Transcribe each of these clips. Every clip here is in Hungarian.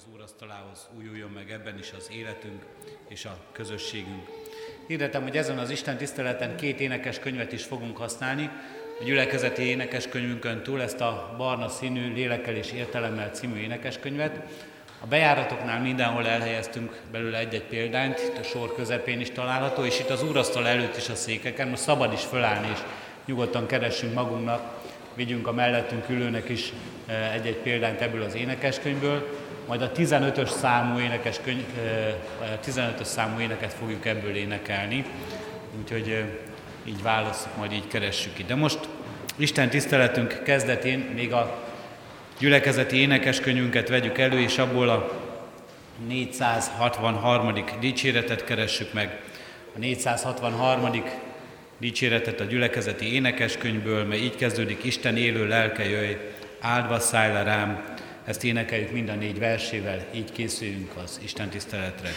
az úrasztalához újuljon meg ebben is az életünk és a közösségünk. Hirdetem, hogy ezen az Isten tiszteleten két énekes könyvet is fogunk használni. A gyülekezeti énekeskönyvünkön túl ezt a barna színű Lélekkel és értelemmel című énekeskönyvet. A bejáratoknál mindenhol elhelyeztünk belőle egy-egy példányt, itt a sor közepén is található, és itt az úrasztal előtt is a székeken, most szabad is fölállni, és nyugodtan keressünk magunknak, vigyünk a mellettünk ülőnek is eh, egy-egy példányt ebből az énekeskönyvből, majd a 15-ös számú, énekeskönyv, 15-ös eh, számú éneket fogjuk ebből énekelni, úgyhogy így válaszok, majd így keressük ki. De most Isten tiszteletünk kezdetén még a gyülekezeti énekeskönyvünket vegyük elő, és abból a 463. dicséretet keressük meg. A 463. dicséretet a gyülekezeti énekeskönyvből, mely így kezdődik, Isten élő lelke jöjj, áldva szállj le rám. Ezt énekeljük mind a négy versével, így készüljünk az Isten tiszteletre.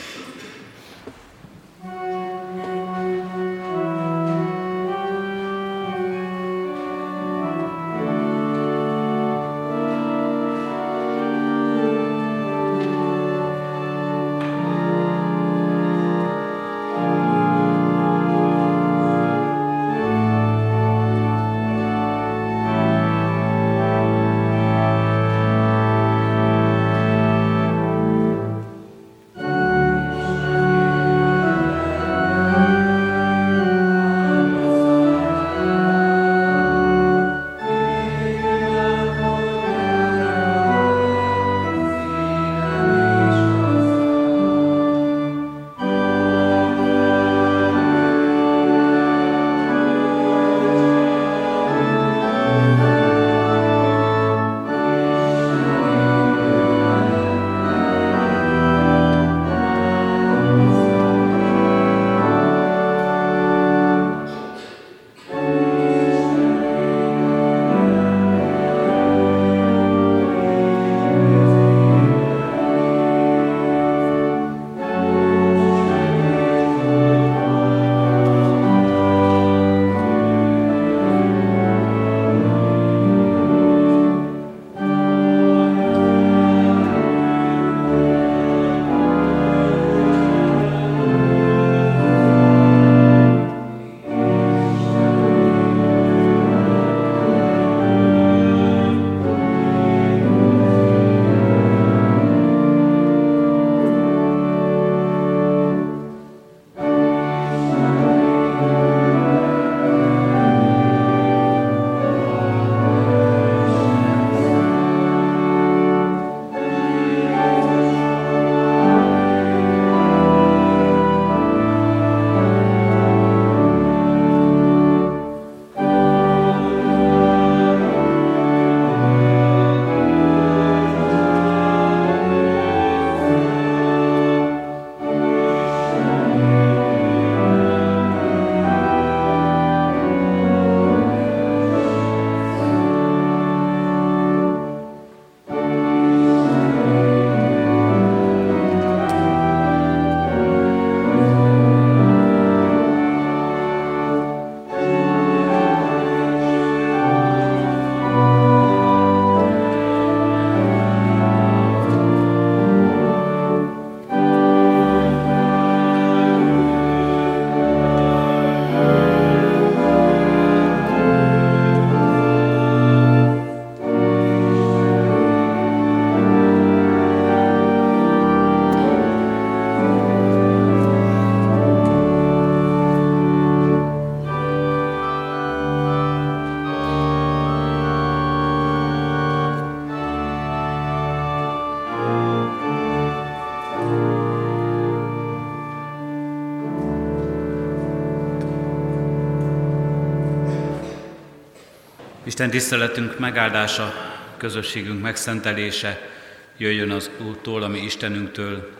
Isten tiszteletünk megáldása, közösségünk megszentelése jöjjön az Úrtól, ami Istenünktől,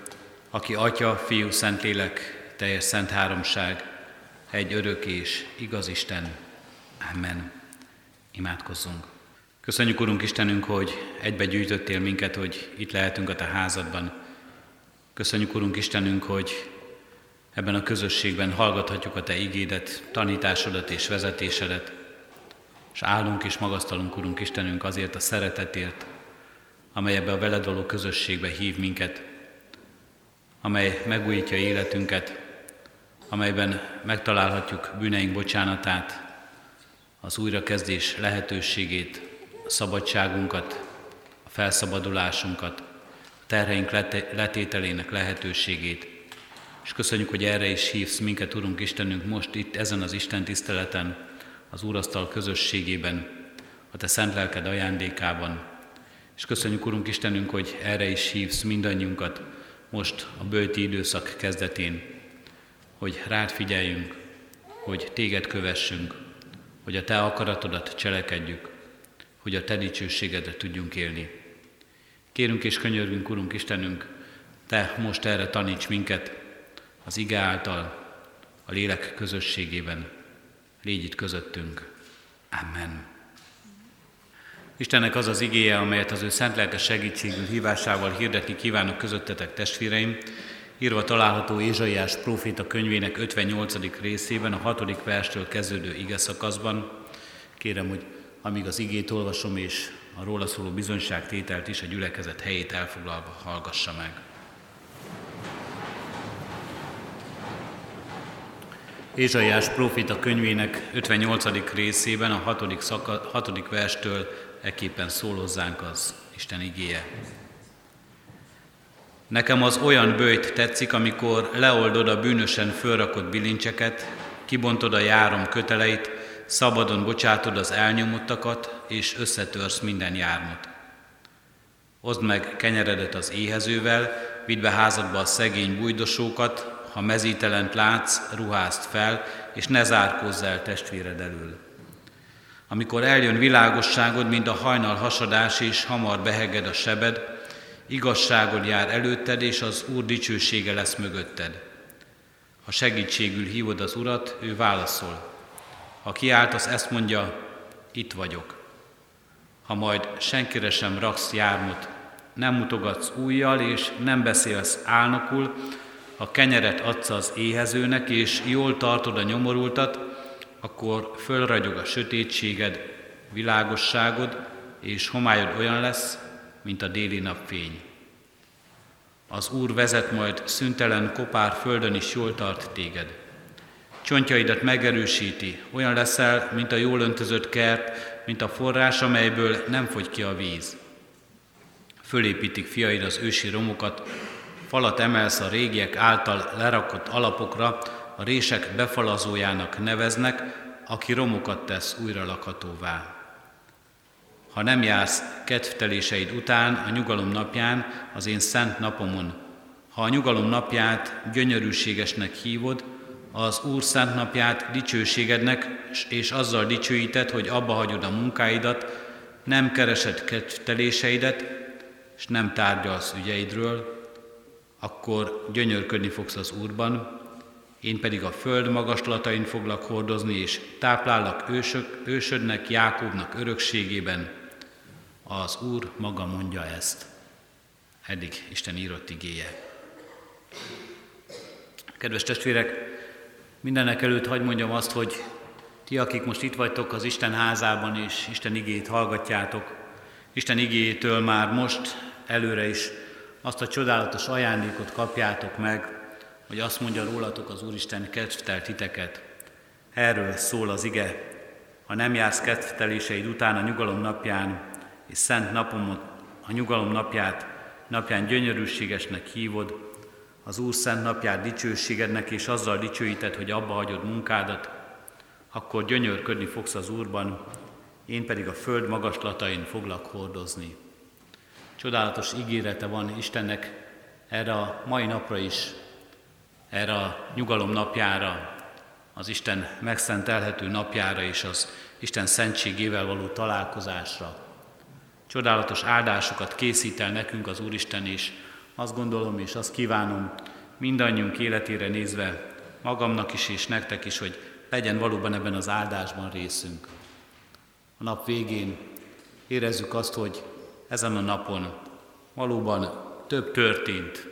aki Atya, Fiú, Szentlélek, teljes szent háromság, egy örök és igaz Isten. Amen. Imádkozzunk. Köszönjük, Urunk Istenünk, hogy egybe gyűjtöttél minket, hogy itt lehetünk a Te házadban. Köszönjük, Urunk Istenünk, hogy ebben a közösségben hallgathatjuk a Te igédet, tanításodat és vezetésedet, és állunk és magasztalunk, Urunk Istenünk, azért a szeretetért, amely ebbe a veled való közösségbe hív minket, amely megújítja életünket, amelyben megtalálhatjuk bűneink bocsánatát, az újrakezdés lehetőségét, a szabadságunkat, a felszabadulásunkat, a terheink letételének lehetőségét. És köszönjük, hogy erre is hívsz minket, Urunk Istenünk, most itt ezen az Isten tiszteleten, az Úrasztal közösségében, a Te szent lelked ajándékában. És köszönjük, Urunk Istenünk, hogy erre is hívsz mindannyiunkat most a bőti időszak kezdetén, hogy rád figyeljünk, hogy téged kövessünk, hogy a te akaratodat cselekedjük, hogy a te dicsőségedre tudjunk élni. Kérünk és könyörgünk, Urunk Istenünk, te most erre taníts minket az ige által, a lélek közösségében. Légy itt közöttünk. Amen. Istennek az az igéje, amelyet az ő szent lelke segítségül hívásával hirdetni kívánok közöttetek testvéreim, írva található Ézsaiás próféta könyvének 58. részében, a 6. verstől kezdődő ige szakaszban. Kérem, hogy amíg az igét olvasom és a róla szóló bizonyságtételt is a gyülekezet helyét elfoglalva hallgassa meg. Ézsaiás prófita könyvének 58. részében a 6. Szaka, 6. verstől eképpen szól az Isten igéje. Nekem az olyan bőjt tetszik, amikor leoldod a bűnösen fölrakott bilincseket, kibontod a járom köteleit, szabadon bocsátod az elnyomottakat, és összetörsz minden jármot. Oszd meg kenyeredet az éhezővel, vidd be házadba a szegény bújdosókat, ha mezítelent látsz, ruházd fel, és ne zárkózz el testvéred elől. Amikor eljön világosságod, mint a hajnal hasadás, és hamar beheged a sebed, igazságod jár előtted, és az Úr dicsősége lesz mögötted. Ha segítségül hívod az Urat, ő válaszol. Ha kiáltasz, ezt mondja, itt vagyok. Ha majd senkire sem raksz jármot, nem mutogatsz újjal, és nem beszélsz álnokul, ha kenyeret adsz az éhezőnek, és jól tartod a nyomorultat, akkor fölragyog a sötétséged, világosságod, és homályod olyan lesz, mint a déli napfény. Az Úr vezet majd szüntelen kopár földön is jól tart téged. Csontjaidat megerősíti, olyan leszel, mint a jól öntözött kert, mint a forrás, amelyből nem fogy ki a víz. Fölépítik fiaid az ősi romokat, falat emelsz a régiek által lerakott alapokra, a rések befalazójának neveznek, aki romokat tesz újra lakhatóvá. Ha nem jársz kedvteléseid után a nyugalom napján, az én szent napomon, ha a nyugalom napját gyönyörűségesnek hívod, az Úr szent napját dicsőségednek, és azzal dicsőíted, hogy abba hagyod a munkáidat, nem keresed kedvteléseidet, és nem tárgyalsz ügyeidről, akkor gyönyörködni fogsz az Úrban, én pedig a föld magaslatain foglak hordozni, és táplállak ősök, ősödnek, Jákobnak örökségében. Az Úr maga mondja ezt. Eddig Isten írott igéje. Kedves testvérek, mindenek előtt hagyd mondjam azt, hogy ti, akik most itt vagytok az Isten házában, és Isten igét hallgatjátok, Isten igétől már most előre is azt a csodálatos ajándékot kapjátok meg, hogy azt mondja rólatok az Úristen kedvtelt titeket. Erről szól az ige, ha nem jársz kedvteléseid után a nyugalom napján, és szent napomot, a nyugalom napját, napján gyönyörűségesnek hívod, az Úr szent napját dicsőségednek, és azzal dicsőíted, hogy abba hagyod munkádat, akkor gyönyörködni fogsz az Úrban, én pedig a föld magaslatain foglak hordozni. Csodálatos ígérete van Istennek erre a mai napra is, erre a nyugalom napjára, az Isten megszentelhető napjára és az Isten szentségével való találkozásra. Csodálatos áldásokat készít el nekünk az Úristen, és azt gondolom és azt kívánom mindannyiunk életére nézve, magamnak is és nektek is, hogy legyen valóban ebben az áldásban részünk. A nap végén érezzük azt, hogy ezen a napon valóban több történt,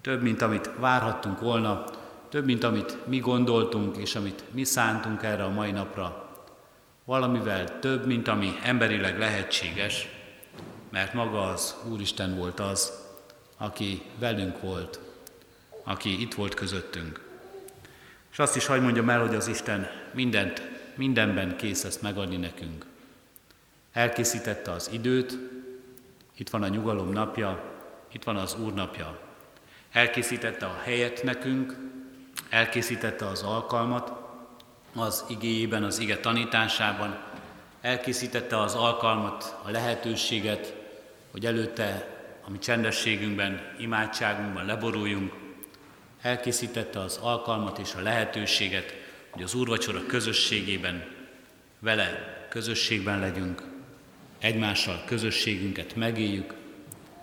több, mint amit várhattunk volna, több, mint amit mi gondoltunk, és amit mi szántunk erre a mai napra. Valamivel több, mint ami emberileg lehetséges, mert maga az Úristen volt az, aki velünk volt, aki itt volt közöttünk. És azt is hagyd mondjam el, hogy az Isten mindent, mindenben kész ezt megadni nekünk. Elkészítette az időt, itt van a nyugalom napja, itt van az Úr napja. Elkészítette a helyet nekünk, elkészítette az alkalmat, az igéjében, az ige tanításában, elkészítette az alkalmat, a lehetőséget, hogy előtte a mi csendességünkben, imádságunkban leboruljunk, elkészítette az alkalmat és a lehetőséget, hogy az Úrvacsora közösségében vele közösségben legyünk, egymással közösségünket megéljük,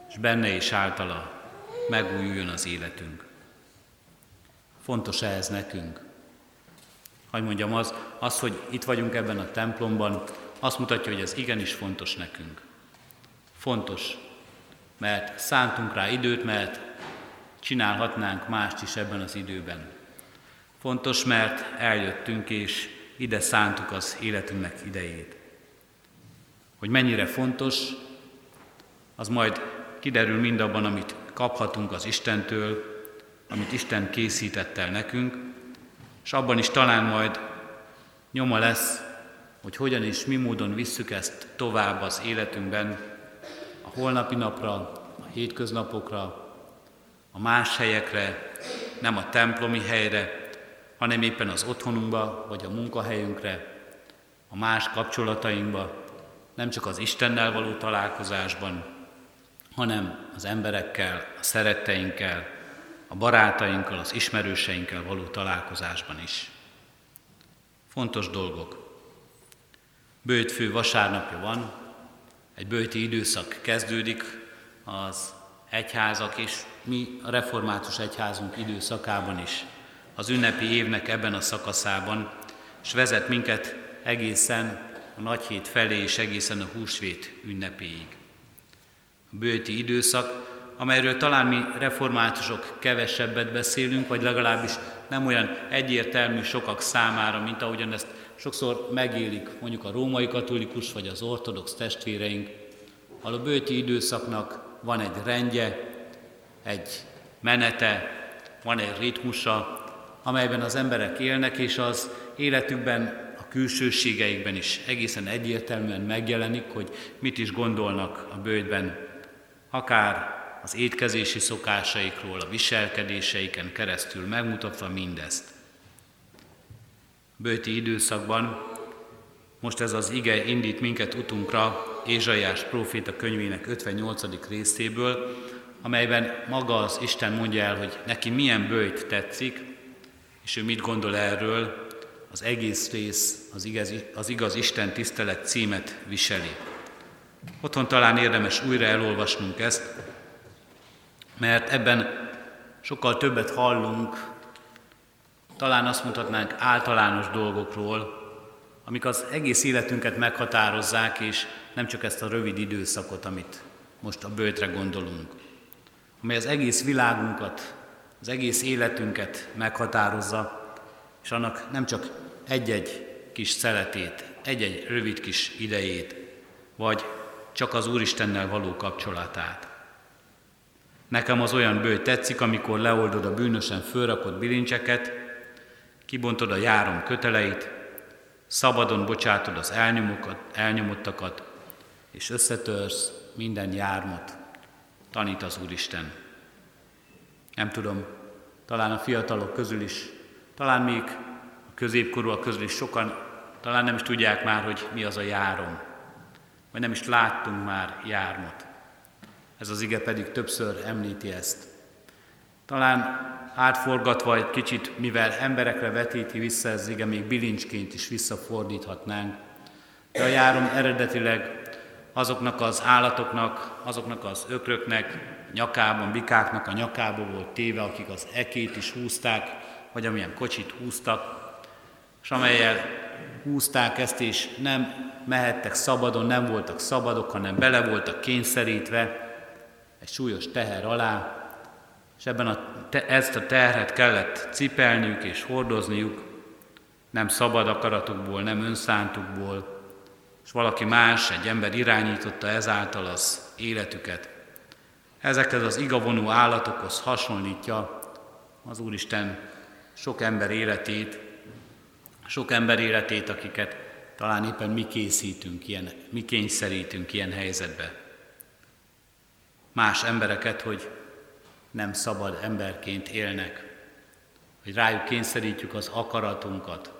és benne és általa megújuljon az életünk. Fontos ez nekünk. Hogy mondjam, az, az, hogy itt vagyunk ebben a templomban, azt mutatja, hogy ez igenis fontos nekünk. Fontos, mert szántunk rá időt, mert csinálhatnánk mást is ebben az időben. Fontos, mert eljöttünk és ide szántuk az életünknek idejét. Hogy mennyire fontos, az majd kiderül mindabban, amit kaphatunk az Istentől, amit Isten készített el nekünk, és abban is talán majd nyoma lesz, hogy hogyan és mi módon visszük ezt tovább az életünkben, a holnapi napra, a hétköznapokra, a más helyekre, nem a templomi helyre, hanem éppen az otthonunkba, vagy a munkahelyünkre, a más kapcsolatainkba, nem csak az Istennel való találkozásban, hanem az emberekkel, a szeretteinkkel, a barátainkkal, az ismerőseinkkel való találkozásban is. Fontos dolgok. Bőjtfő vasárnapja van, egy bőti időszak kezdődik, az egyházak és mi a református egyházunk időszakában is, az ünnepi évnek ebben a szakaszában, és vezet minket egészen a nagyhét felé és egészen a húsvét ünnepéig. A bőti időszak, amelyről talán mi reformátusok kevesebbet beszélünk, vagy legalábbis nem olyan egyértelmű sokak számára, mint ahogyan ezt sokszor megélik mondjuk a római katolikus vagy az ortodox testvéreink, a bőti időszaknak van egy rendje, egy menete, van egy ritmusa, amelyben az emberek élnek, és az életükben, külsőségeikben is egészen egyértelműen megjelenik, hogy mit is gondolnak a bőjtben, akár az étkezési szokásaikról, a viselkedéseiken keresztül megmutatva mindezt. Bőti időszakban most ez az ige indít minket utunkra Ézsaiás próféta könyvének 58. részéből, amelyben maga az Isten mondja el, hogy neki milyen bőjt tetszik, és ő mit gondol erről, az egész rész az igaz, az igaz Isten tisztelet címet viseli. Otthon talán érdemes újra elolvasnunk ezt, mert ebben sokkal többet hallunk, talán azt mondhatnánk általános dolgokról, amik az egész életünket meghatározzák, és nem csak ezt a rövid időszakot, amit most a bőtre gondolunk, amely az egész világunkat, az egész életünket meghatározza, és annak nem csak egy-egy kis szeletét, egy-egy rövid kis idejét, vagy csak az Úristennel való kapcsolatát. Nekem az olyan bőj tetszik, amikor leoldod a bűnösen fölrakott bilincseket, kibontod a járom köteleit, szabadon bocsátod az elnyomottakat, és összetörsz minden jármot, tanít az Úristen. Nem tudom, talán a fiatalok közül is, talán még középkorúak közül is sokan talán nem is tudják már, hogy mi az a járom, vagy nem is láttunk már jármot. Ez az ige pedig többször említi ezt. Talán átforgatva egy kicsit, mivel emberekre vetíti vissza ez ige, még bilincsként is visszafordíthatnánk. De a járom eredetileg azoknak az állatoknak, azoknak az ökröknek, nyakában, bikáknak a nyakába volt téve, akik az ekét is húzták, vagy amilyen kocsit húztak, és amelyel húzták ezt, és nem mehettek szabadon, nem voltak szabadok, hanem bele voltak kényszerítve egy súlyos teher alá, és ebben a, te, ezt a terhet kellett cipelniük és hordozniuk, nem szabad akaratukból, nem önszántukból, és valaki más, egy ember irányította ezáltal az életüket. Ezekhez az igavonó állatokhoz hasonlítja az Úristen sok ember életét, sok ember életét, akiket talán éppen mi készítünk, ilyen, mi kényszerítünk ilyen helyzetbe. Más embereket, hogy nem szabad emberként élnek, hogy rájuk kényszerítjük az akaratunkat.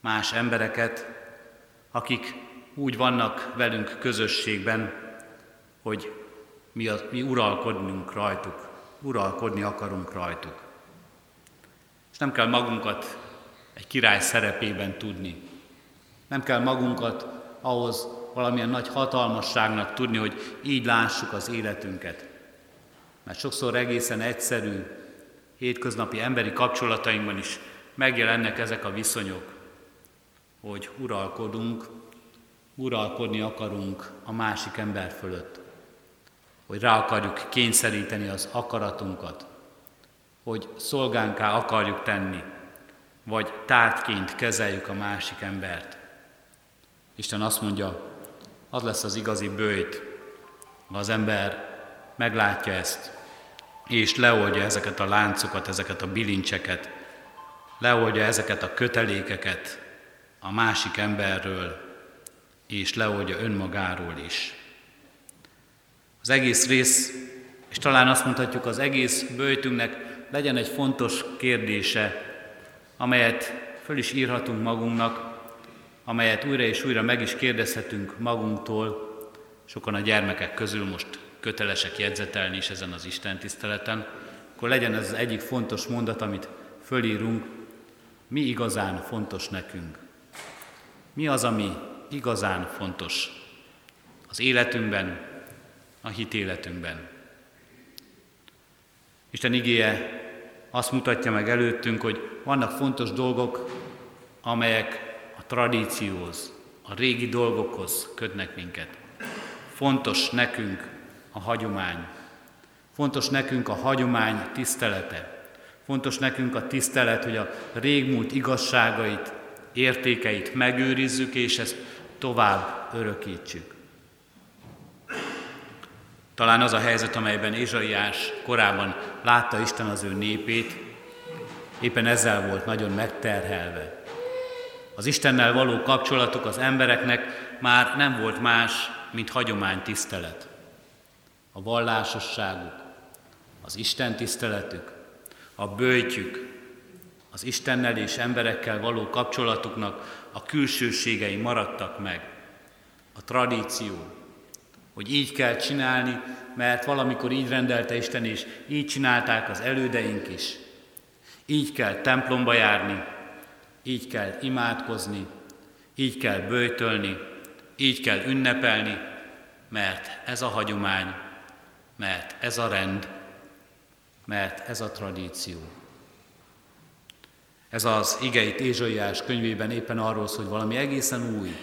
Más embereket, akik úgy vannak velünk közösségben, hogy mi, a, mi uralkodnunk rajtuk, uralkodni akarunk rajtuk. És nem kell magunkat egy király szerepében tudni. Nem kell magunkat ahhoz valamilyen nagy hatalmasságnak tudni, hogy így lássuk az életünket. Mert sokszor egészen egyszerű, hétköznapi emberi kapcsolatainkban is megjelennek ezek a viszonyok, hogy uralkodunk, uralkodni akarunk a másik ember fölött, hogy rá akarjuk kényszeríteni az akaratunkat, hogy szolgánká akarjuk tenni, vagy tárgyként kezeljük a másik embert. Isten azt mondja, az lesz az igazi bőjt, ha az ember meglátja ezt, és leoldja ezeket a láncokat, ezeket a bilincseket, leoldja ezeket a kötelékeket a másik emberről, és leoldja önmagáról is. Az egész rész, és talán azt mondhatjuk, az egész bőjtünknek legyen egy fontos kérdése, amelyet föl is írhatunk magunknak, amelyet újra és újra meg is kérdezhetünk magunktól, sokan a gyermekek közül most kötelesek jegyzetelni is ezen az Isten tiszteleten, akkor legyen ez az egyik fontos mondat, amit fölírunk, mi igazán fontos nekünk. Mi az, ami igazán fontos az életünkben, a hitéletünkben. Isten igéje azt mutatja meg előttünk, hogy vannak fontos dolgok, amelyek a tradícióhoz, a régi dolgokhoz kötnek minket. Fontos nekünk a hagyomány. Fontos nekünk a hagyomány tisztelete. Fontos nekünk a tisztelet, hogy a régmúlt igazságait, értékeit megőrizzük, és ezt tovább örökítsük. Talán az a helyzet, amelyben Ézsaiás korábban látta Isten az ő népét, éppen ezzel volt nagyon megterhelve. Az Istennel való kapcsolatuk az embereknek már nem volt más, mint hagyomány tisztelet. A vallásosságuk, az Isten tiszteletük, a bőjtjük, az Istennel és emberekkel való kapcsolatuknak a külsőségei maradtak meg. A tradíció, hogy így kell csinálni, mert valamikor így rendelte Isten, és így csinálták az elődeink is. Így kell templomba járni, így kell imádkozni, így kell bőjtölni, így kell ünnepelni, mert ez a hagyomány, mert ez a rend, mert ez a tradíció. Ez az igeit Ézsaiás könyvében éppen arról szól, hogy valami egészen új,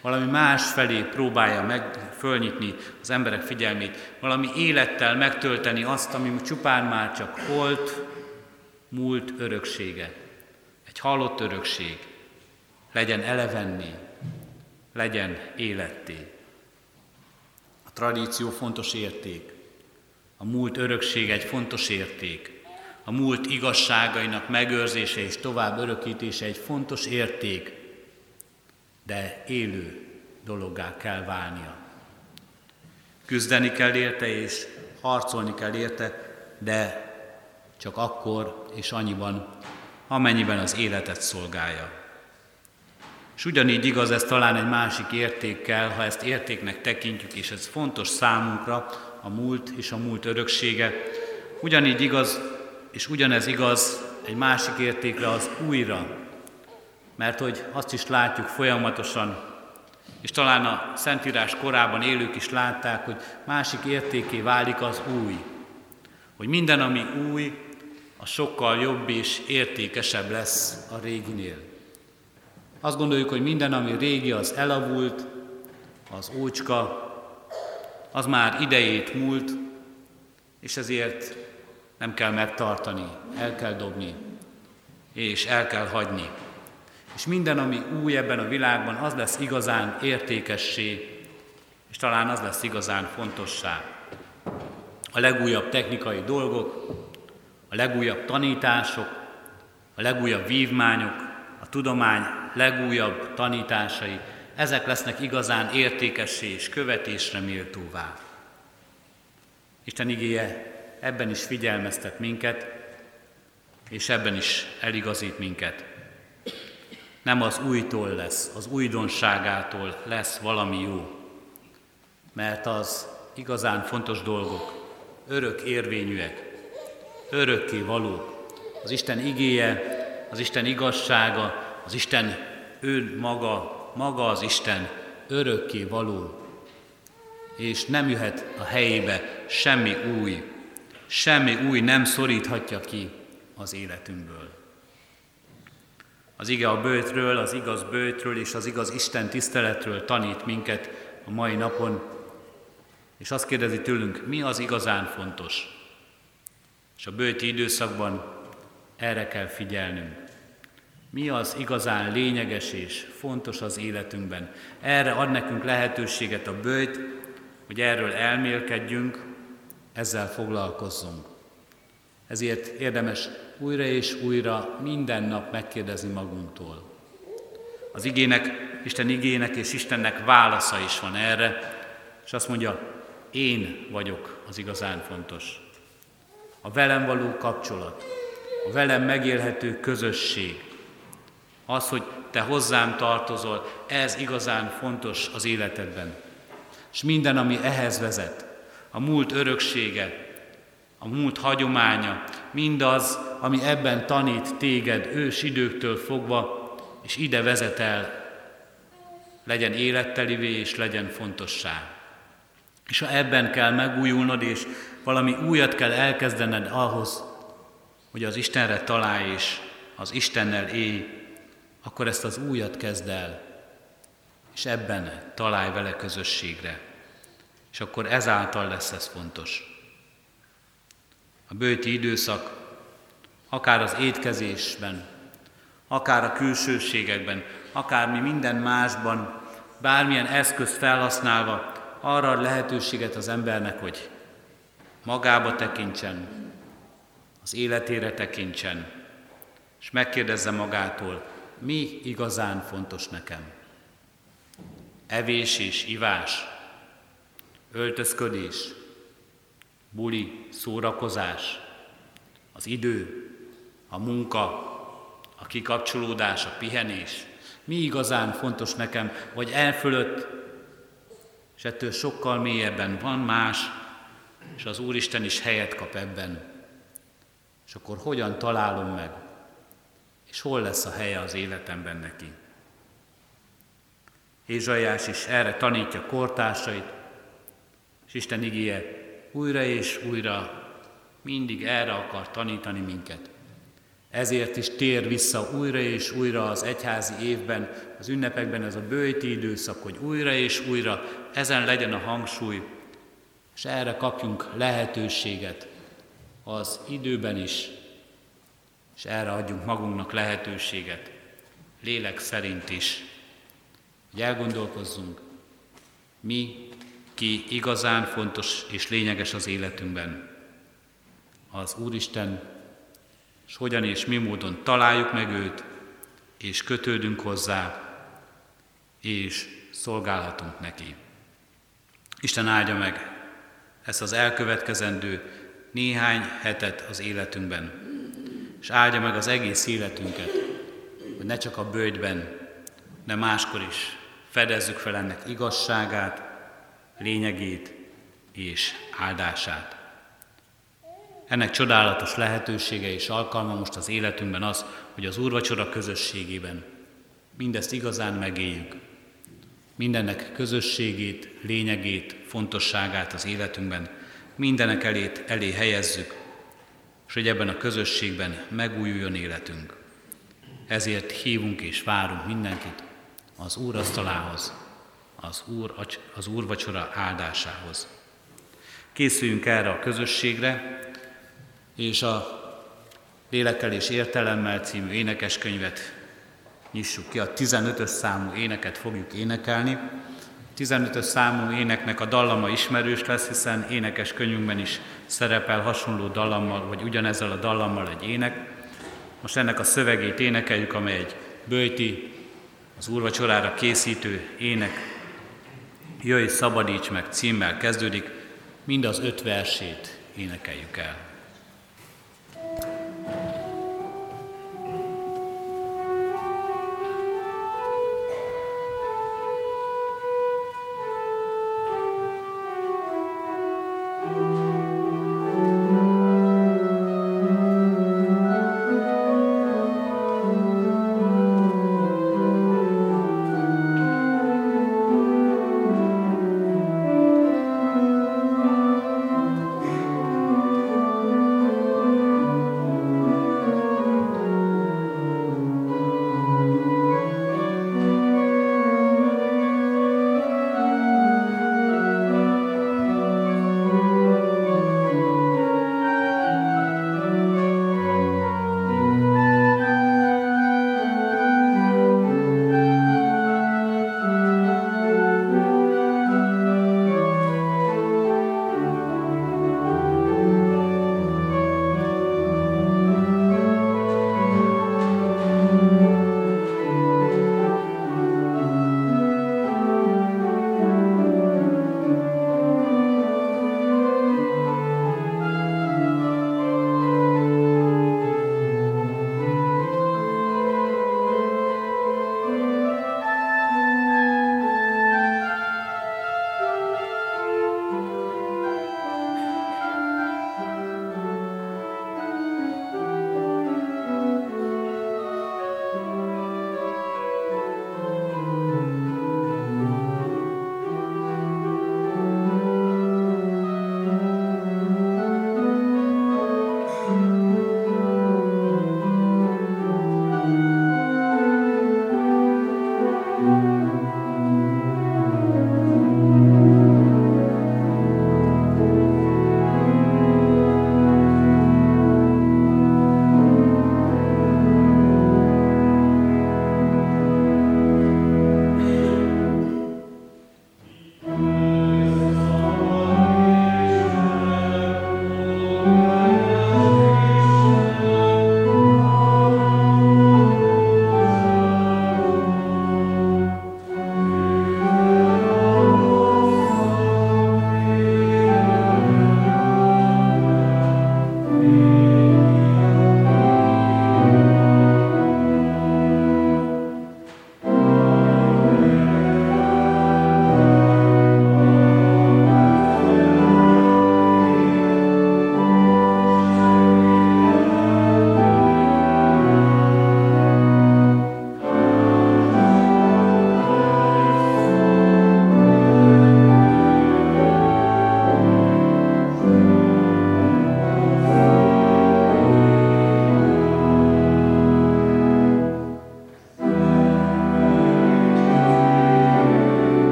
valami más felé próbálja meg fölnyitni az emberek figyelmét, valami élettel megtölteni azt, ami csupán már csak holt, múlt öröksége. Egy halott örökség. Legyen elevenni, legyen életté. A tradíció fontos érték. A múlt örökség egy fontos érték. A múlt igazságainak megőrzése és tovább örökítése egy fontos érték, de élő dologgá kell válnia. Küzdeni kell érte és harcolni kell érte, de csak akkor és annyiban, amennyiben az életet szolgálja. És ugyanígy igaz ez talán egy másik értékkel, ha ezt értéknek tekintjük, és ez fontos számunkra, a múlt és a múlt öröksége. Ugyanígy igaz, és ugyanez igaz egy másik értékre az újra, mert hogy azt is látjuk folyamatosan, és talán a Szentírás korában élők is látták, hogy másik értéké válik az új. Hogy minden, ami új, a sokkal jobb és értékesebb lesz a réginél. Azt gondoljuk, hogy minden, ami régi, az elavult, az ócska, az már idejét múlt, és ezért nem kell megtartani, el kell dobni, és el kell hagyni. És minden, ami új ebben a világban, az lesz igazán értékessé, És talán az lesz igazán fontossá. A legújabb technikai dolgok, a legújabb tanítások, a legújabb vívmányok, a tudomány legújabb tanításai, ezek lesznek igazán értékessé és követésre méltóvá. Isten igéje ebben is figyelmeztet minket, és ebben is eligazít minket. Nem az újtól lesz, az újdonságától lesz valami jó, mert az igazán fontos dolgok, örök érvényűek, örökké valók. Az Isten igéje, az Isten igazsága, az Isten ő maga, maga az Isten örökké való. És nem jöhet a helyébe semmi új, semmi új nem szoríthatja ki az életünkből. Az ige a bőtről, az igaz bőtről és az igaz Isten tiszteletről tanít minket a mai napon, és azt kérdezi tőlünk, mi az igazán fontos. És a bőti időszakban erre kell figyelnünk. Mi az igazán lényeges és fontos az életünkben. Erre ad nekünk lehetőséget a bőjt, hogy erről elmélkedjünk, ezzel foglalkozzunk. Ezért érdemes újra és újra minden nap megkérdezni magunktól. Az igének, Isten igének és Istennek válasza is van erre, és azt mondja, én vagyok az igazán fontos. A velem való kapcsolat, a velem megélhető közösség, az, hogy te hozzám tartozol, ez igazán fontos az életedben. És minden, ami ehhez vezet, a múlt öröksége, a múlt hagyománya, mindaz, ami ebben tanít téged ős időktől fogva, és ide vezet el, legyen élettelivé és legyen fontossá. És ha ebben kell megújulnod, és valami újat kell elkezdened ahhoz, hogy az Istenre találj és az Istennel élj, akkor ezt az újat kezd el, és ebben találj vele közösségre. És akkor ezáltal lesz ez fontos. A bőti időszak, akár az étkezésben, akár a külsőségekben, akár mi minden másban, bármilyen eszköz felhasználva, arra ad lehetőséget az embernek, hogy magába tekintsen, az életére tekintsen, és megkérdezze magától, mi igazán fontos nekem. Evés és ivás, öltözködés, buli, szórakozás, az idő, a munka, a kikapcsolódás, a pihenés. Mi igazán fontos nekem, vagy elfölött, és ettől sokkal mélyebben van más, és az Úristen is helyet kap ebben. És akkor hogyan találom meg, és hol lesz a helye az életemben neki. Ézsaiás is erre tanítja kortársait, és Isten igéje újra és újra mindig erre akar tanítani minket. Ezért is tér vissza újra és újra az egyházi évben, az ünnepekben ez a bőti időszak, hogy újra és újra ezen legyen a hangsúly, és erre kapjunk lehetőséget az időben is, és erre adjunk magunknak lehetőséget, lélek szerint is, hogy elgondolkozzunk, mi ki igazán fontos és lényeges az életünkben. Az Úristen, és hogyan és mi módon találjuk meg őt, és kötődünk hozzá, és szolgálhatunk neki. Isten áldja meg ezt az elkövetkezendő néhány hetet az életünkben, és áldja meg az egész életünket, hogy ne csak a bőjtben, de máskor is fedezzük fel ennek igazságát, lényegét és áldását. Ennek csodálatos lehetősége és alkalma most az életünkben az, hogy az úrvacsora közösségében mindezt igazán megéljük. Mindennek közösségét, lényegét, fontosságát az életünkben mindenek elét elé helyezzük, és hogy ebben a közösségben megújuljon életünk. Ezért hívunk és várunk mindenkit az Úr asztalához, az Úr, az Úr vacsora áldásához. Készüljünk erre a közösségre, és a Lélekkel és Értelemmel című énekeskönyvet nyissuk ki, a 15-ös számú éneket fogjuk énekelni, 15 számú éneknek a dallama ismerős lesz, hiszen énekes könyvünkben is szerepel hasonló dallammal, vagy ugyanezzel a dallammal egy ének. Most ennek a szövegét énekeljük, amely egy bőti, az úrvacsorára készítő ének. Jöjj, szabadíts meg címmel kezdődik, mind az öt versét énekeljük el.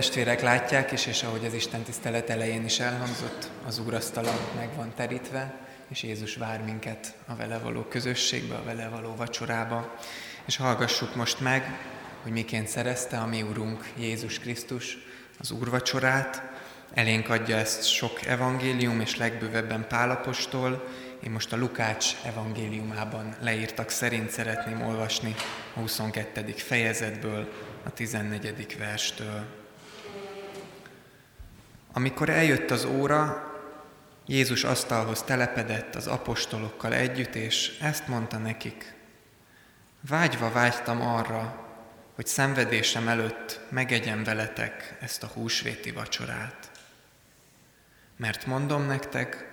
Testvérek látják is, és ahogy az Isten tisztelet elején is elhangzott, az úrasztala meg van terítve, és Jézus vár minket a vele való közösségbe, a vele való vacsorába. És hallgassuk most meg, hogy miként szerezte a mi Úrunk Jézus Krisztus az úrvacsorát. Elénk adja ezt sok evangélium, és legbővebben Pálapostól. Én most a Lukács evangéliumában leírtak szerint szeretném olvasni a 22. fejezetből, a 14. verstől. Amikor eljött az óra, Jézus asztalhoz telepedett az apostolokkal együtt, és ezt mondta nekik. Vágyva vágytam arra, hogy szenvedésem előtt megegyem veletek ezt a húsvéti vacsorát. Mert mondom nektek,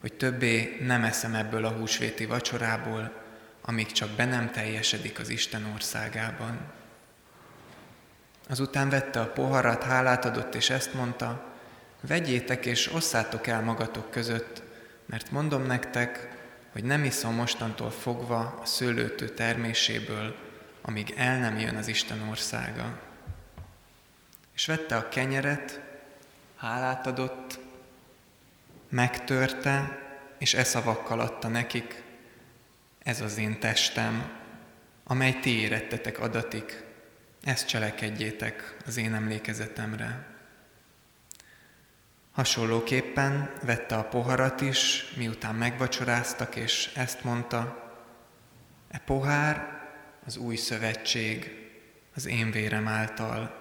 hogy többé nem eszem ebből a húsvéti vacsorából, amíg csak be nem teljesedik az Isten országában. Azután vette a poharat, hálát adott, és ezt mondta, vegyétek és osszátok el magatok között, mert mondom nektek, hogy nem iszom mostantól fogva a szőlőtő terméséből, amíg el nem jön az Isten országa. És vette a kenyeret, hálát adott, megtörte, és e szavakkal adta nekik, ez az én testem, amely ti érettetek adatik, ezt cselekedjétek az én emlékezetemre. Hasonlóképpen vette a poharat is, miután megvacsoráztak, és ezt mondta, e pohár az új szövetség az én vérem által,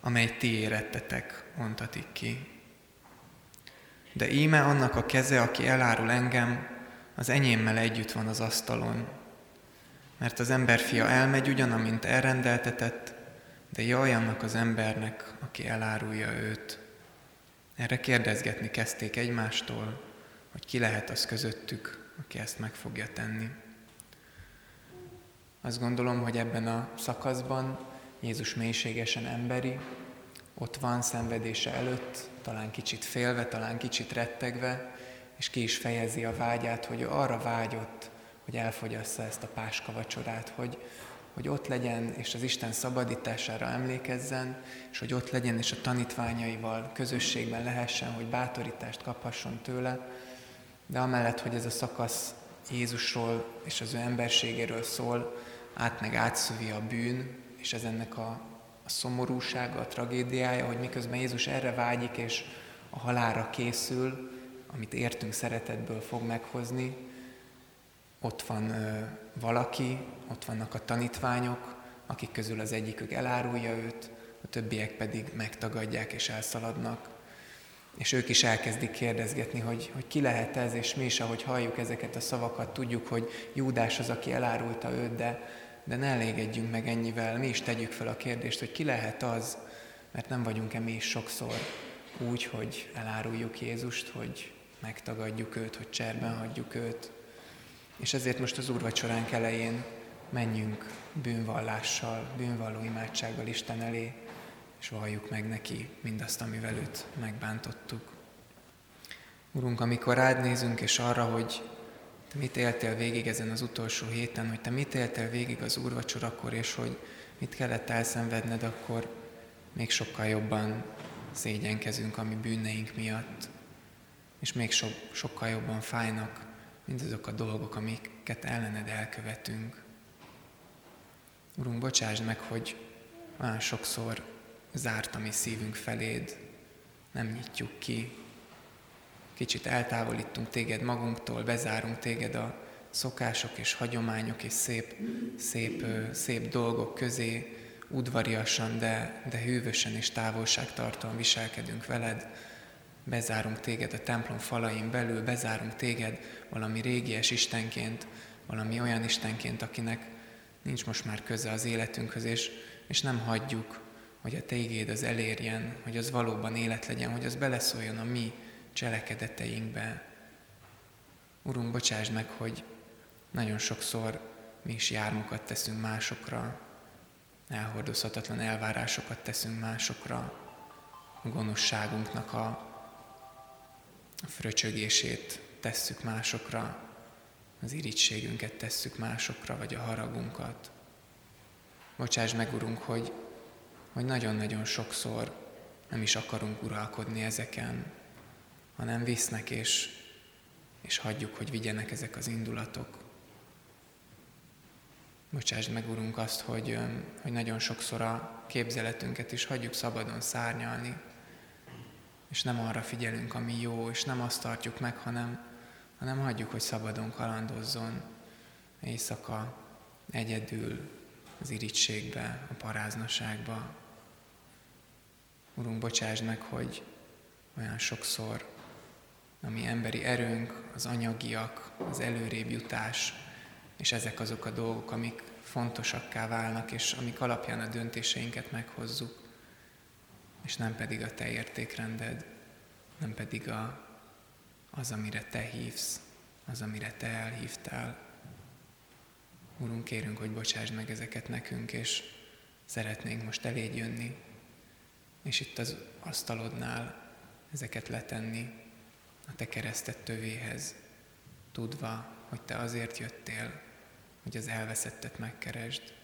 amely ti érettetek, mondhatik ki. De íme annak a keze, aki elárul engem, az enyémmel együtt van az asztalon. Mert az emberfia elmegy ugyan, amint elrendeltetett, de jaj annak az embernek, aki elárulja őt. Erre kérdezgetni kezdték egymástól, hogy ki lehet az közöttük, aki ezt meg fogja tenni. Azt gondolom, hogy ebben a szakaszban Jézus mélységesen emberi, ott van szenvedése előtt, talán kicsit félve, talán kicsit rettegve, és ki is fejezi a vágyát, hogy ő arra vágyott, hogy elfogyassza ezt a páska vacsorát, hogy, hogy ott legyen, és az Isten szabadítására emlékezzen, és hogy ott legyen, és a tanítványaival közösségben lehessen, hogy bátorítást kaphasson tőle, de amellett, hogy ez a szakasz Jézusról és az ő emberségéről szól, át meg átszövi a bűn, és ez ennek a, a szomorúsága, a tragédiája, hogy miközben Jézus erre vágyik, és a halára készül, amit értünk szeretetből fog meghozni, ott van ö, valaki, ott vannak a tanítványok, akik közül az egyikük elárulja őt, a többiek pedig megtagadják és elszaladnak. És ők is elkezdik kérdezgetni, hogy, hogy ki lehet ez, és mi is, ahogy halljuk ezeket a szavakat, tudjuk, hogy Júdás az, aki elárulta őt, de, de ne elégedjünk meg ennyivel, mi is tegyük fel a kérdést, hogy ki lehet az, mert nem vagyunk-e mi is sokszor úgy, hogy eláruljuk Jézust, hogy megtagadjuk őt, hogy cserben hagyjuk őt. És ezért most az úrvacsoránk elején menjünk bűnvallással, bűnvalló imádsággal Isten elé, és valljuk meg neki mindazt, amivel őt megbántottuk. Urunk, amikor rád nézünk, és arra, hogy te mit éltél végig ezen az utolsó héten, hogy te mit éltél végig az úrvacsorakor, és hogy mit kellett elszenvedned, akkor még sokkal jobban szégyenkezünk a mi bűneink miatt, és még so, sokkal jobban fájnak mindazok a dolgok, amiket ellened elkövetünk. Urunk, bocsásd meg, hogy olyan sokszor zárt a mi szívünk feléd, nem nyitjuk ki, kicsit eltávolítunk téged magunktól, bezárunk téged a szokások és hagyományok és szép, szép, szép dolgok közé, udvariasan, de, de hűvösen és távolságtartóan viselkedünk veled, bezárunk téged a templom falain belül, bezárunk téged valami régies Istenként, valami olyan Istenként, akinek nincs most már köze az életünkhöz, és, és nem hagyjuk, hogy a téged az elérjen, hogy az valóban élet legyen, hogy az beleszóljon a mi cselekedeteinkbe. Urunk, bocsásd meg, hogy nagyon sokszor mi is jármukat teszünk másokra, elhordozhatatlan elvárásokat teszünk másokra, a gonoszságunknak a, a fröcsögését tesszük másokra, az irítségünket tesszük másokra, vagy a haragunkat. Bocsáss meg, Urunk, hogy, hogy nagyon-nagyon sokszor nem is akarunk uralkodni ezeken, hanem visznek és, és hagyjuk, hogy vigyenek ezek az indulatok. Bocsásd meg, Urunk, azt, hogy, hogy nagyon sokszor a képzeletünket is hagyjuk szabadon szárnyalni, és nem arra figyelünk, ami jó, és nem azt tartjuk meg, hanem, hanem hagyjuk, hogy szabadon kalandozzon éjszaka egyedül az irítségbe, a paráznaságba. Urunk, bocsásd meg, hogy olyan sokszor a mi emberi erőnk, az anyagiak, az előrébb jutás, és ezek azok a dolgok, amik fontosakká válnak, és amik alapján a döntéseinket meghozzuk, és nem pedig a te értékrended, nem pedig a, az, amire te hívsz, az, amire te elhívtál. Úrunk, kérünk, hogy bocsásd meg ezeket nekünk, és szeretnénk most eléd jönni, és itt az asztalodnál ezeket letenni a te keresztet tövéhez, tudva, hogy te azért jöttél, hogy az elveszettet megkeresd,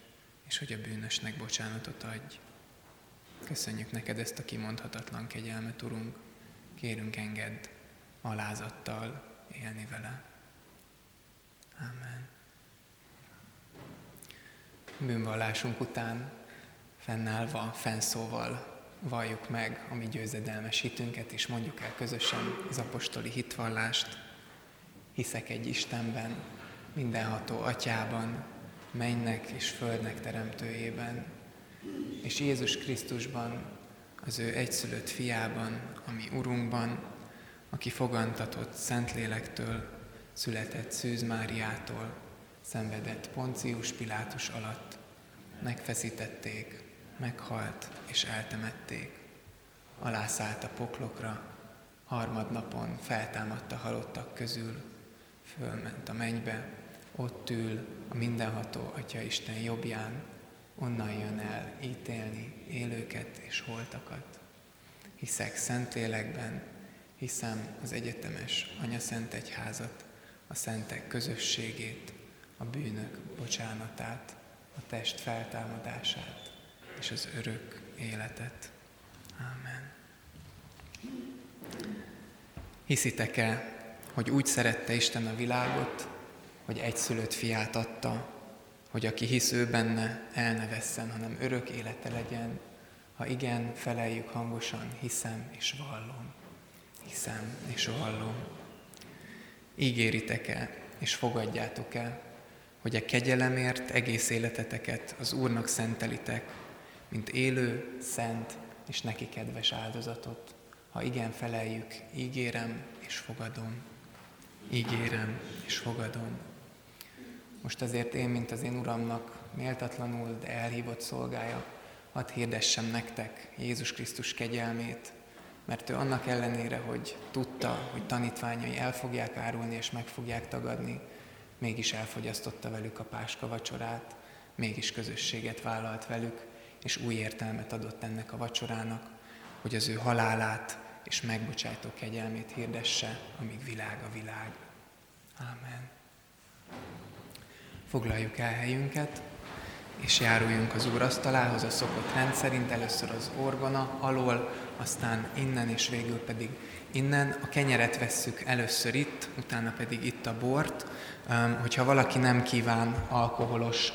és hogy a bűnösnek bocsánatot adj. Köszönjük neked ezt a kimondhatatlan kegyelmet, Urunk. Kérünk engedd alázattal élni vele. Amen. Bűnvallásunk után fennállva, fennszóval valljuk meg a mi győzedelmes hitünket, és mondjuk el közösen az apostoli hitvallást. Hiszek egy Istenben, mindenható atyában, mennek és földnek teremtőjében, és Jézus Krisztusban, az ő egyszülött fiában, ami Urunkban, aki fogantatott Szentlélektől, született Szűz Máriától, szenvedett Poncius Pilátus alatt, megfeszítették, meghalt és eltemették. Alászállt a poklokra, harmadnapon feltámadt a halottak közül, fölment a mennybe, ott ül a mindenható Atya Isten jobbján, onnan jön el ítélni élőket és holtakat. Hiszek Szentlélekben, hiszem az egyetemes Anya Szent Egyházat, a szentek közösségét, a bűnök bocsánatát, a test feltámadását és az örök életet. Amen. Hiszitek-e, hogy úgy szerette Isten a világot, hogy egyszülött fiát adta, hogy aki hisz ő benne, el ne vesszen, hanem örök élete legyen. Ha igen, feleljük hangosan, hiszem és vallom. Hiszem és vallom. Ígéritek-e és fogadjátok-e, hogy a kegyelemért egész életeteket az Úrnak szentelitek, mint élő, szent és neki kedves áldozatot. Ha igen, feleljük, ígérem és fogadom. Ígérem és fogadom. Most azért én, mint az én Uramnak méltatlanul, de elhívott szolgája, hadd hirdessem nektek Jézus Krisztus kegyelmét, mert ő annak ellenére, hogy tudta, hogy tanítványai el fogják árulni és meg fogják tagadni, mégis elfogyasztotta velük a páska vacsorát, mégis közösséget vállalt velük, és új értelmet adott ennek a vacsorának, hogy az ő halálát és megbocsájtó kegyelmét hirdesse, amíg világ a világ. Amen. Foglaljuk el helyünket, és járuljunk az Úr asztalához a szokott rendszerint, először az orgona alól, aztán innen, és végül pedig innen. A kenyeret vesszük először itt, utána pedig itt a bort. Hogyha valaki nem kíván alkoholos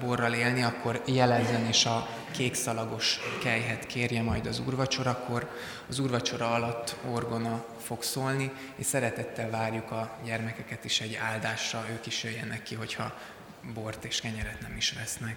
borral élni, akkor jelezzen és a kékszalagos kejhet kérje majd az úrvacsorakor. Az úrvacsora alatt orgona fog szólni, és szeretettel várjuk a gyermekeket is egy áldásra, ők is jöjjenek ki, hogyha bort és kenyeret nem is vesznek.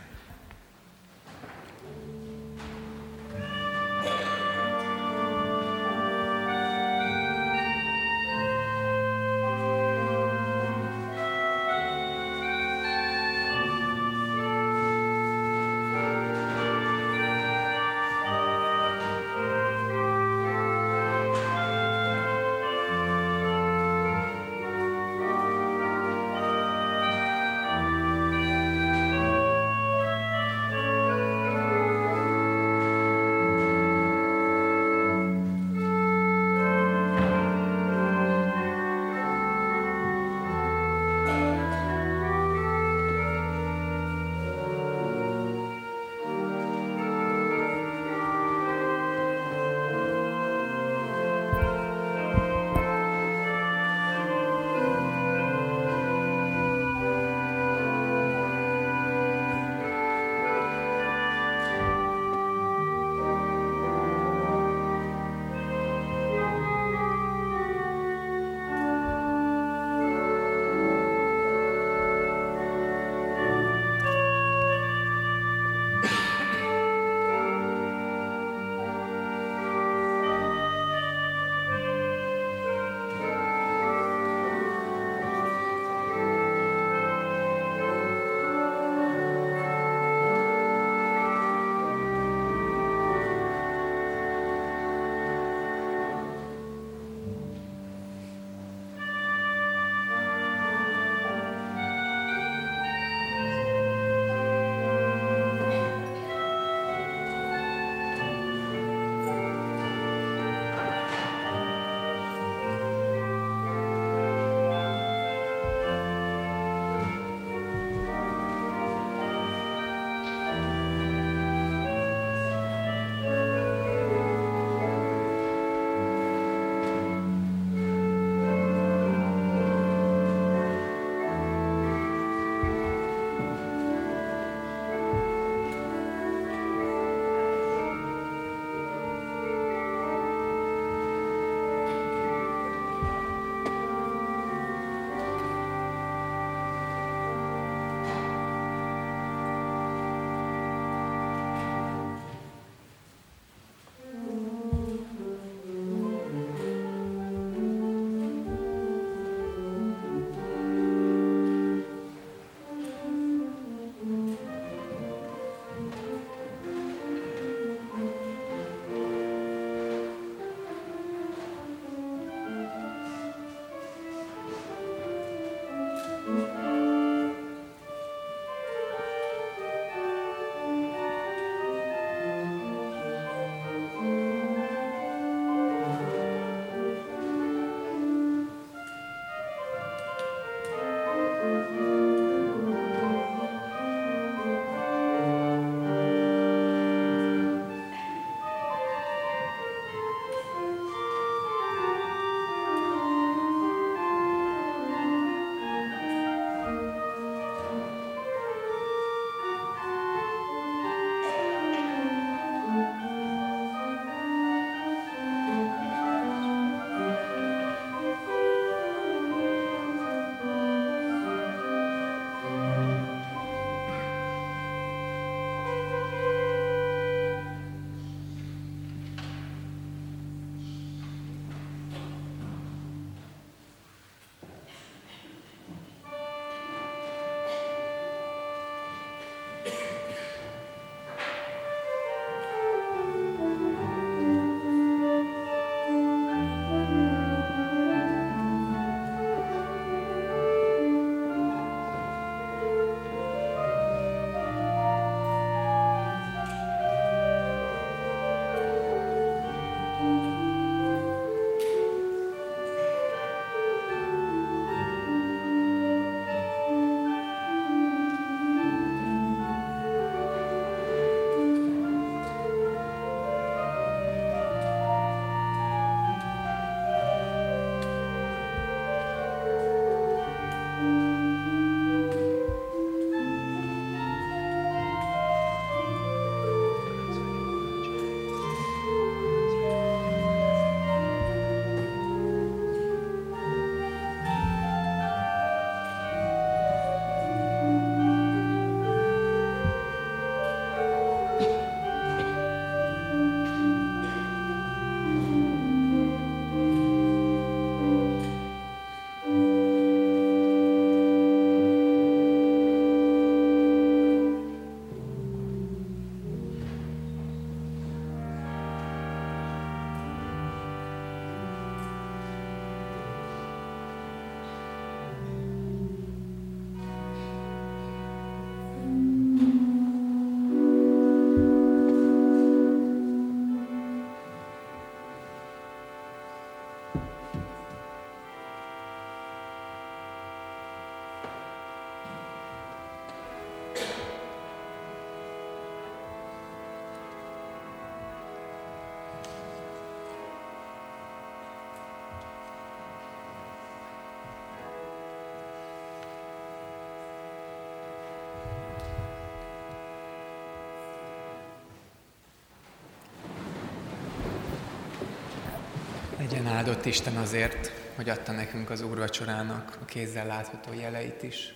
Legyen áldott Isten azért, hogy adta nekünk az úrvacsorának a kézzel látható jeleit is,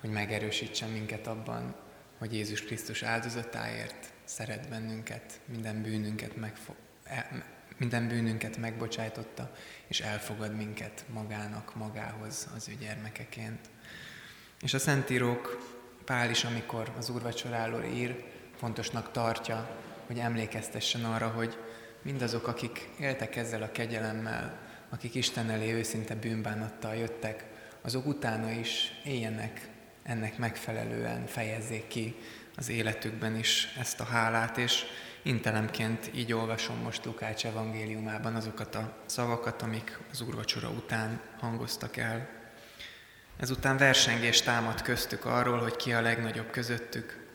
hogy megerősítsen minket abban, hogy Jézus Krisztus áldozatáért szeret bennünket, minden bűnünket, megfo- e- minden bűnünket megbocsájtotta, és elfogad minket magának, magához az ő gyermekeként. És a Szentírók Pál is, amikor az úrvacsoráról ír, fontosnak tartja, hogy emlékeztessen arra, hogy mindazok, akik éltek ezzel a kegyelemmel, akik Isten elé őszinte bűnbánattal jöttek, azok utána is éljenek ennek megfelelően, fejezzék ki az életükben is ezt a hálát, és intelemként így olvasom most Lukács evangéliumában azokat a szavakat, amik az úrvacsora után hangoztak el. Ezután versengés támad köztük arról, hogy ki a legnagyobb közöttük.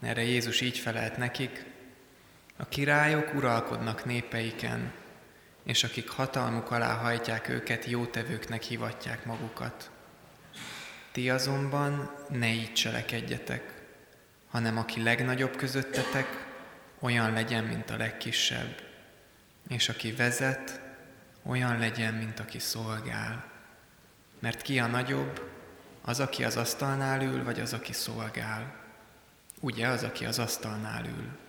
Erre Jézus így felelt nekik, a királyok uralkodnak népeiken, és akik hatalmuk alá hajtják őket, jótevőknek hivatják magukat. Ti azonban ne így cselekedjetek, hanem aki legnagyobb közöttetek, olyan legyen, mint a legkisebb, és aki vezet, olyan legyen, mint aki szolgál. Mert ki a nagyobb, az, aki az asztalnál ül, vagy az, aki szolgál? Ugye az, aki az asztalnál ül.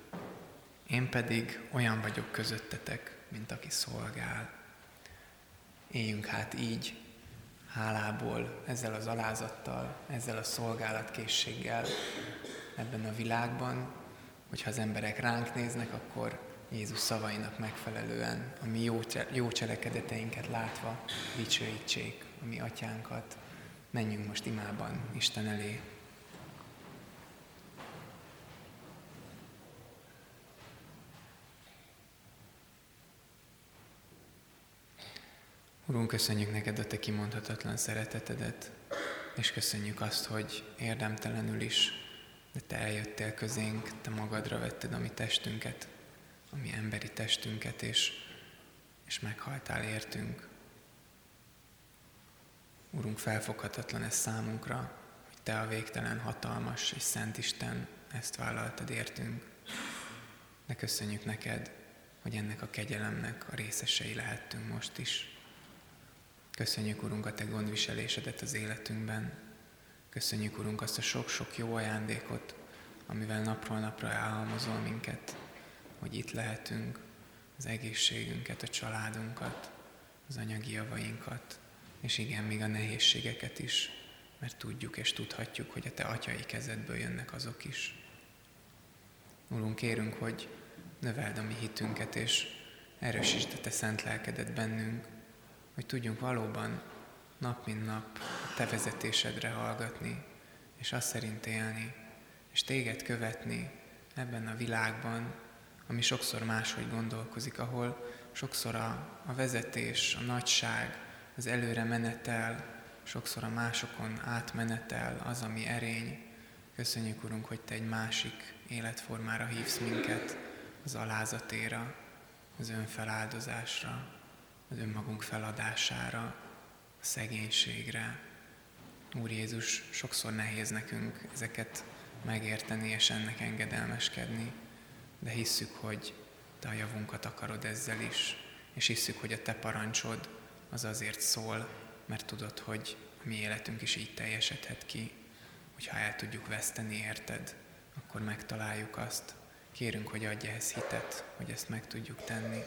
Én pedig olyan vagyok közöttetek, mint aki szolgál. Éljünk hát így, hálából, ezzel az alázattal, ezzel a szolgálatkészséggel ebben a világban, hogyha az emberek ránk néznek, akkor Jézus szavainak megfelelően, a mi jó, cselekedeteinket látva dicsőítsék a mi atyánkat. Menjünk most imában Isten elé. Urunk, köszönjük neked a te kimondhatatlan szeretetedet, és köszönjük azt, hogy érdemtelenül is, de te eljöttél közénk, te magadra vetted a mi testünket, a mi emberi testünket, és, és meghaltál értünk. Urunk, felfoghatatlan ez számunkra, hogy Te a végtelen hatalmas és szent Isten ezt vállaltad értünk. De köszönjük neked, hogy ennek a kegyelemnek a részesei lehettünk most is. Köszönjük, Urunk, a Te gondviselésedet az életünkben. Köszönjük, Urunk, azt a sok-sok jó ajándékot, amivel napról napra elhalmozol minket, hogy itt lehetünk, az egészségünket, a családunkat, az anyagi javainkat, és igen, még a nehézségeket is, mert tudjuk és tudhatjuk, hogy a Te atyai kezedből jönnek azok is. Urunk, kérünk, hogy növeld a mi hitünket, és erősítsd a Te szent lelkedet bennünk, hogy tudjunk valóban nap mint nap a Te vezetésedre hallgatni, és azt szerint élni, és Téged követni ebben a világban, ami sokszor máshogy gondolkozik, ahol sokszor a, a vezetés, a nagyság, az előre menetel, sokszor a másokon átmenetel az, ami erény. Köszönjük, Urunk, hogy Te egy másik életformára hívsz minket, az alázatéra, az önfeláldozásra, az önmagunk feladására, a szegénységre. Úr Jézus, sokszor nehéz nekünk ezeket megérteni és ennek engedelmeskedni, de hisszük, hogy Te a javunkat akarod ezzel is, és hisszük, hogy a Te parancsod az azért szól, mert tudod, hogy a mi életünk is így teljesedhet ki, hogyha el tudjuk veszteni, érted, akkor megtaláljuk azt. Kérünk, hogy adj ehhez hitet, hogy ezt meg tudjuk tenni.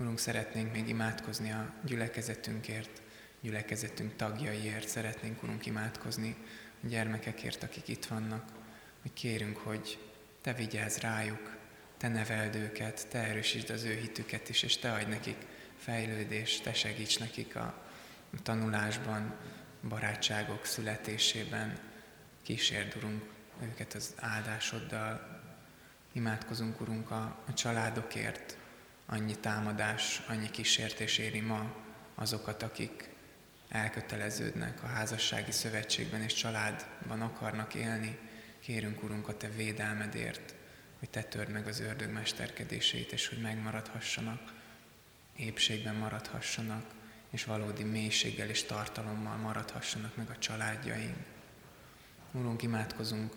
Urunk, szeretnénk még imádkozni a gyülekezetünkért, gyülekezetünk tagjaiért, szeretnénk, Urunk, imádkozni a gyermekekért, akik itt vannak, hogy kérünk, hogy Te vigyázz rájuk, Te neveld őket, Te erősítsd az ő hitüket is, és Te adj nekik fejlődést, Te segíts nekik a tanulásban, barátságok születésében, kísérd, Urunk, őket az áldásoddal. Imádkozunk, Urunk, a, a családokért, annyi támadás, annyi kísértés éri ma azokat, akik elköteleződnek a házassági szövetségben és családban akarnak élni. Kérünk, Urunk, a Te védelmedért, hogy Te törd meg az ördög mesterkedését, és hogy megmaradhassanak, épségben maradhassanak, és valódi mélységgel és tartalommal maradhassanak meg a családjaink. Urunk, imádkozunk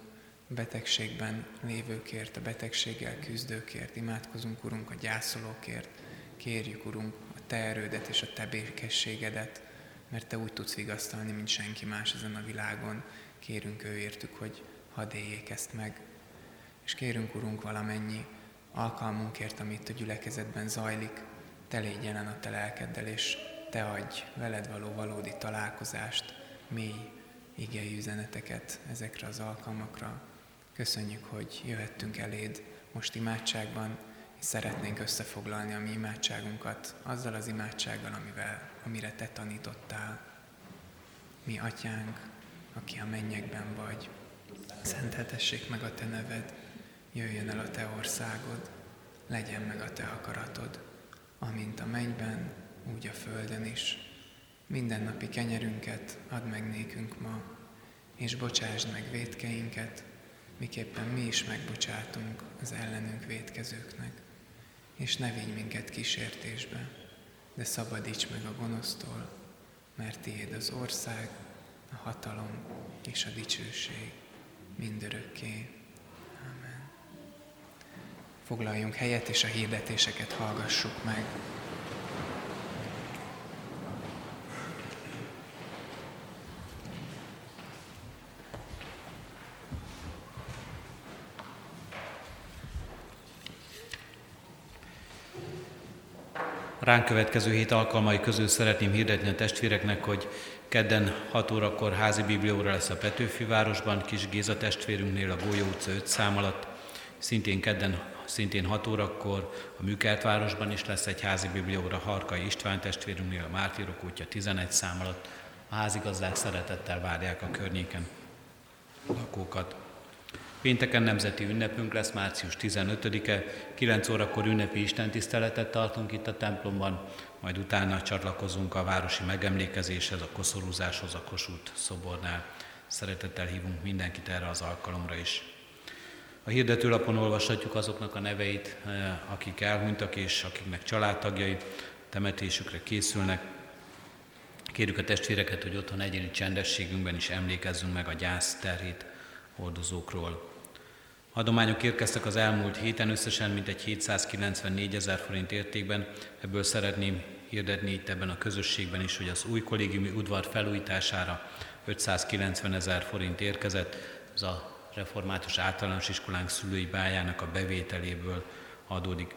betegségben lévőkért, a betegséggel küzdőkért, imádkozunk, Urunk, a gyászolókért, kérjük, Urunk, a Te erődet és a Te békességedet, mert Te úgy tudsz vigasztalni, mint senki más ezen a világon. Kérünk őértük, hogy hadd éljék ezt meg. És kérünk, Urunk, valamennyi alkalmunkért, amit a gyülekezetben zajlik, Te légy jelen a Te lelkeddel, és Te adj veled való valódi találkozást, mély igei üzeneteket ezekre az alkalmakra. Köszönjük, hogy jöhettünk eléd most imádságban, és szeretnénk összefoglalni a mi imádságunkat azzal az imádsággal, amivel, amire Te tanítottál. Mi atyánk, aki a mennyekben vagy, szenteltessék meg a Te neved, jöjjön el a Te országod, legyen meg a Te akaratod, amint a mennyben, úgy a földön is. Mindennapi kenyerünket add meg nékünk ma, és bocsásd meg védkeinket, miképpen mi is megbocsátunk az ellenünk védkezőknek. És ne vigy minket kísértésbe, de szabadíts meg a gonosztól, mert tiéd az ország, a hatalom és a dicsőség mindörökké. Amen. Foglaljunk helyet, és a hirdetéseket hallgassuk meg. Ránk következő hét alkalmai közül szeretném hirdetni a testvéreknek, hogy kedden 6 órakor házi biblióra lesz a Petőfi városban, Kis Géza testvérünknél a Gólyó utca 5 szám alatt. Szintén kedden, szintén 6 órakor a Műkert városban is lesz egy házi biblióra Harkai István testvérünknél a Mártírok útja 11 szám alatt. A házigazdák szeretettel várják a környéken lakókat. Pénteken nemzeti ünnepünk lesz, március 15-e, 9 órakor ünnepi istentiszteletet tartunk itt a templomban, majd utána csatlakozunk a városi megemlékezéshez, a koszorúzáshoz a Kossuth szobornál. Szeretettel hívunk mindenkit erre az alkalomra is. A hirdetőlapon olvashatjuk azoknak a neveit, eh, akik elhunytak és akiknek családtagjai temetésükre készülnek. Kérjük a testvéreket, hogy otthon egyéni csendességünkben is emlékezzünk meg a gyász terhét hordozókról. Adományok érkeztek az elmúlt héten összesen mintegy 794 ezer forint értékben, ebből szeretném hirdetni itt ebben a közösségben is, hogy az új kollégiumi udvar felújítására 590 ezer forint érkezett, ez a református általános iskolánk szülői bájának a bevételéből adódik.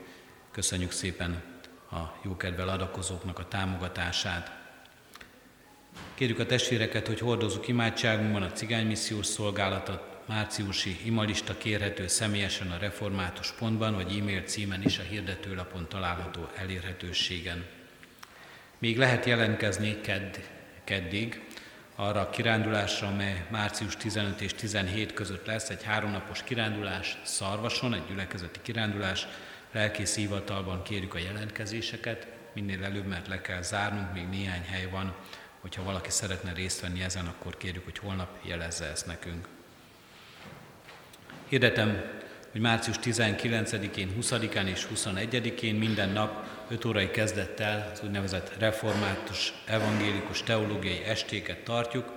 Köszönjük szépen a jókedvel adakozóknak a támogatását. Kérjük a testvéreket, hogy hordozzuk imádságunkban a cigánymissziós szolgálatot, márciusi imalista kérhető személyesen a református pontban, vagy e-mail címen is a hirdetőlapon található elérhetőségen. Még lehet jelentkezni kedd, keddig arra a kirándulásra, amely március 15 és 17 között lesz, egy háromnapos kirándulás Szarvason, egy gyülekezeti kirándulás. Lelkész hivatalban kérjük a jelentkezéseket, minél előbb, mert le kell zárnunk, még néhány hely van. Hogyha valaki szeretne részt venni ezen, akkor kérjük, hogy holnap jelezze ezt nekünk. Hirdetem, hogy március 19-én, 20-án és 21-én minden nap 5 órai kezdettel az úgynevezett református evangélikus teológiai estéket tartjuk.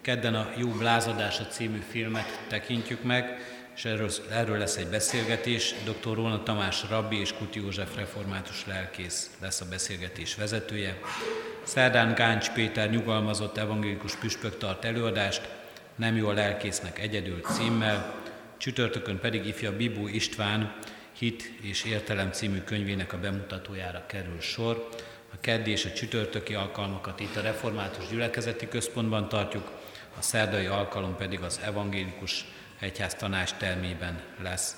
Kedden a Jó Blázadása című filmet tekintjük meg, és erről, erről lesz egy beszélgetés. Dr. Róna Tamás Rabbi és Kuti József református lelkész lesz a beszélgetés vezetője. Szerdán Gáncs Péter nyugalmazott evangélikus püspök tart előadást, nem jó a lelkésznek egyedül címmel, csütörtökön pedig ifja Bibú István Hit és Értelem című könyvének a bemutatójára kerül sor. A keddi és a csütörtöki alkalmakat itt a Református Gyülekezeti Központban tartjuk, a szerdai alkalom pedig az Evangélikus Egyház tanács termében lesz.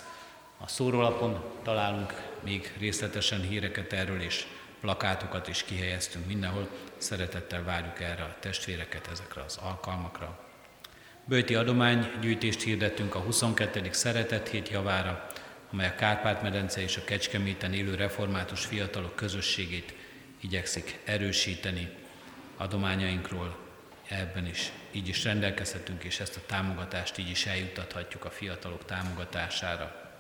A szórólapon találunk még részletesen híreket erről, és plakátokat is kihelyeztünk mindenhol. Szeretettel várjuk erre a testvéreket ezekre az alkalmakra. Bőti adománygyűjtést hirdettünk a 22. Szeretett hét javára, amely a Kárpát-medence és a Kecskeméten élő református fiatalok közösségét igyekszik erősíteni. Adományainkról ebben is így is rendelkezhetünk, és ezt a támogatást így is eljuttathatjuk a fiatalok támogatására.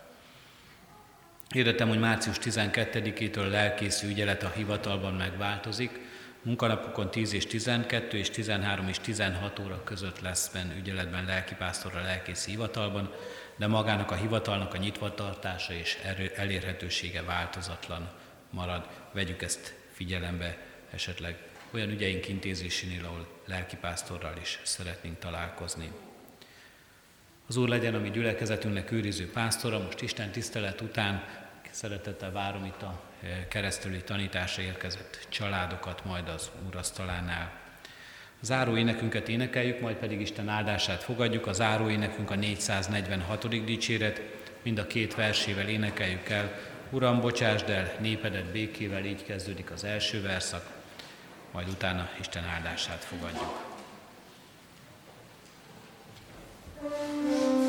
Hirdetem, hogy március 12-től lelkészű ügyelet a hivatalban megváltozik, Munkanapokon 10 és 12 és 13 és 16 óra között lesz benn ügyeletben lelkipásztor a lelkész hivatalban, de magának a hivatalnak a nyitvatartása és elérhetősége változatlan marad. Vegyük ezt figyelembe esetleg olyan ügyeink intézésénél, ahol lelkipásztorral is szeretnénk találkozni. Az Úr legyen a mi gyülekezetünknek őriző pásztora, most Isten tisztelet után szeretettel várom itt a eh, keresztüli tanításra érkezett családokat, majd az asztalánál. A záró énekünket énekeljük, majd pedig Isten áldását fogadjuk. A záró énekünk a 446. dicséret, mind a két versével énekeljük el. Uram, bocsásd el népedet békével, így kezdődik az első verszak, majd utána Isten áldását fogadjuk. thank you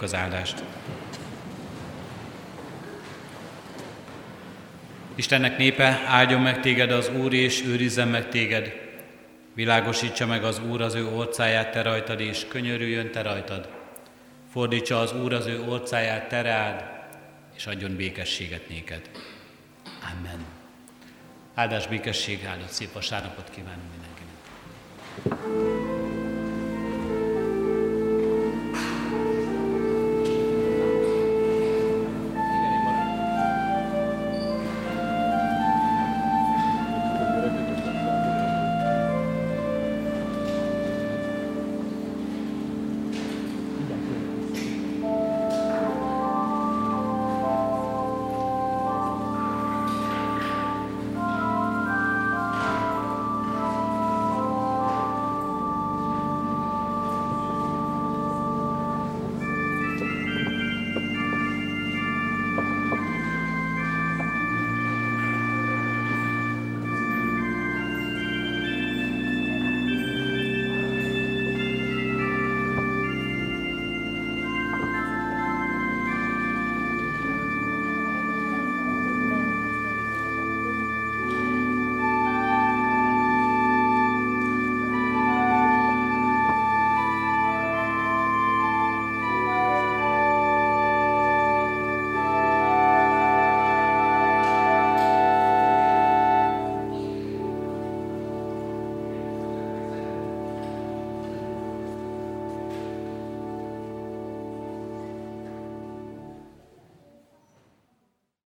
az áldást. Istennek népe, áldjon meg téged az Úr, és őrizzen meg téged. Világosítsa meg az Úr az ő orcáját te rajtad, és könyörüljön te rajtad. Fordítsa az Úr az ő orcáját te rád, és adjon békességet néked. Amen. Áldás békesség, áldott szép vasárnapot kívánunk mindenkinek.